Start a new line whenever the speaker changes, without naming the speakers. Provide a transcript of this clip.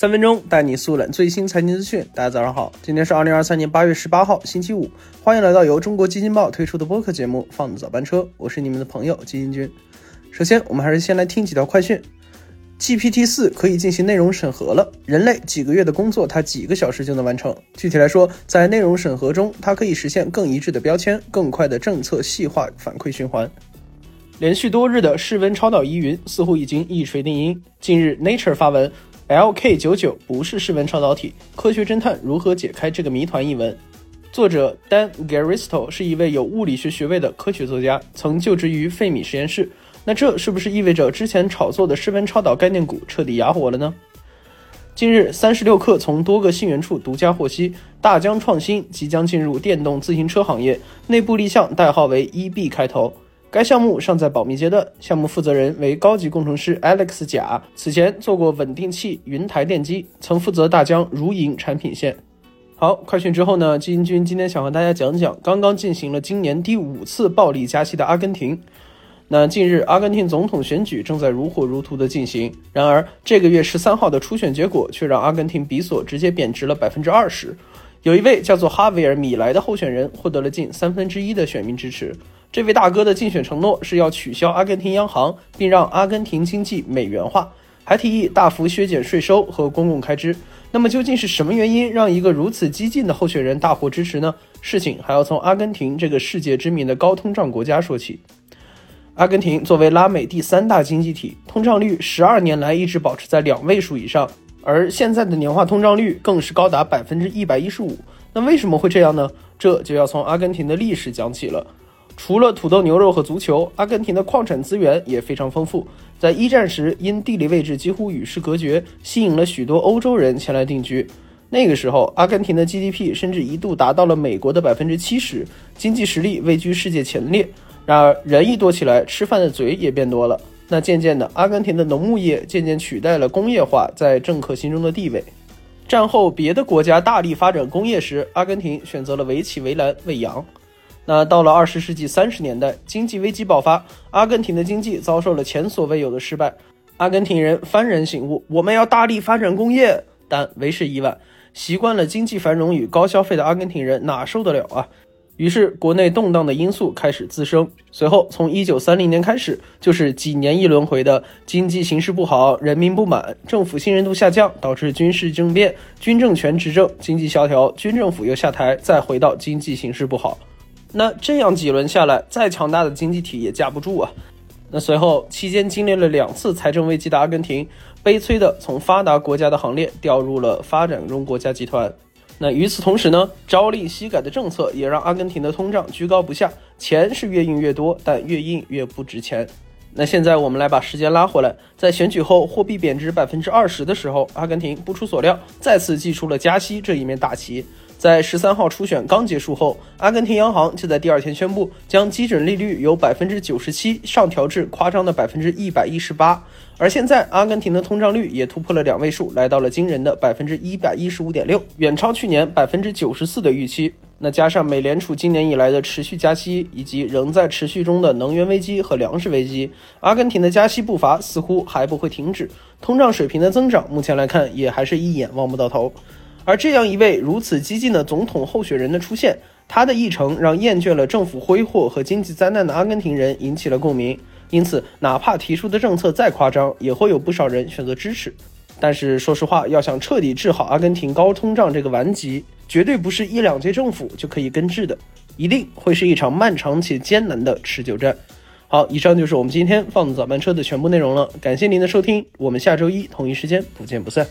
三分钟带你速览最新财经资讯。大家早上好，今天是二零二三年八月十八号，星期五。欢迎来到由中国基金报推出的播客节目《放早班车》，我是你们的朋友基金君。首先，我们还是先来听几条快讯。GPT 四可以进行内容审核了，人类几个月的工作，它几个小时就能完成。具体来说，在内容审核中，它可以实现更一致的标签、更快的政策细化反馈循环。连续多日的室温超导疑云似乎已经一锤定音。近日，Nature 发文，LK99 不是室温超导体，科学侦探如何解开这个谜团一文。作者 Dan Garisto 是一位有物理学学位的科学作家，曾就职于费米实验室。那这是不是意味着之前炒作的室温超导概念股彻底哑火了呢？近日，三十六氪从多个信源处独家获悉，大疆创新即将进入电动自行车行业，内部立项代号为 EB 开头。该项目尚在保密阶段，项目负责人为高级工程师 Alex 贾，此前做过稳定器、云台电机，曾负责大疆如影产品线。好，快讯之后呢？基金君今天想和大家讲讲刚刚进行了今年第五次暴力加息的阿根廷。那近日，阿根廷总统选举正在如火如荼的进行。然而，这个月十三号的初选结果却让阿根廷比索直接贬值了百分之二十。有一位叫做哈维尔·米莱的候选人获得了近三分之一的选民支持。这位大哥的竞选承诺是要取消阿根廷央行，并让阿根廷经济美元化，还提议大幅削减税收和公共开支。那么，究竟是什么原因让一个如此激进的候选人大获支持呢？事情还要从阿根廷这个世界知名的高通胀国家说起。阿根廷作为拉美第三大经济体，通胀率十二年来一直保持在两位数以上，而现在的年化通胀率更是高达百分之一百一十五。那为什么会这样呢？这就要从阿根廷的历史讲起了。除了土豆、牛肉和足球，阿根廷的矿产资源也非常丰富。在一战时，因地理位置几乎与世隔绝，吸引了许多欧洲人前来定居。那个时候，阿根廷的 GDP 甚至一度达到了美国的百分之七十，经济实力位居世界前列。然而，人一多起来，吃饭的嘴也变多了。那渐渐的，阿根廷的农牧业渐渐取代了工业化在政客心中的地位。战后，别的国家大力发展工业时，阿根廷选择了围起围栏喂羊。那到了二十世纪三十年代，经济危机爆发，阿根廷的经济遭受了前所未有的失败。阿根廷人幡然醒悟，我们要大力发展工业，但为时已晚。习惯了经济繁荣与高消费的阿根廷人哪受得了啊？于是，国内动荡的因素开始滋生。随后，从一九三零年开始，就是几年一轮回的经济形势不好，人民不满，政府信任度下降，导致军事政变，军政权执政，经济萧条，军政府又下台，再回到经济形势不好。那这样几轮下来，再强大的经济体也架不住啊。那随后期间经历了两次财政危机的阿根廷，悲催的从发达国家的行列掉入了发展中国家集团。那与此同时呢，朝令夕改的政策也让阿根廷的通胀居高不下，钱是越印越多，但越印越不值钱。那现在我们来把时间拉回来，在选举后货币贬值百分之二十的时候，阿根廷不出所料再次祭出了加息这一面大旗。在十三号初选刚结束后，阿根廷央行就在第二天宣布，将基准利率由百分之九十七上调至夸张的百分之一百一十八。而现在，阿根廷的通胀率也突破了两位数，来到了惊人的百分之一百一十五点六，远超去年百分之九十四的预期。那加上美联储今年以来的持续加息，以及仍在持续中的能源危机和粮食危机，阿根廷的加息步伐似乎还不会停止，通胀水平的增长目前来看也还是一眼望不到头。而这样一位如此激进的总统候选人的出现，他的议程让厌倦了政府挥霍和经济灾难的阿根廷人引起了共鸣。因此，哪怕提出的政策再夸张，也会有不少人选择支持。但是，说实话，要想彻底治好阿根廷高通胀这个顽疾，绝对不是一两届政府就可以根治的，一定会是一场漫长且艰难的持久战。好，以上就是我们今天放早班车的全部内容了，感谢您的收听，我们下周一同一时间不见不散。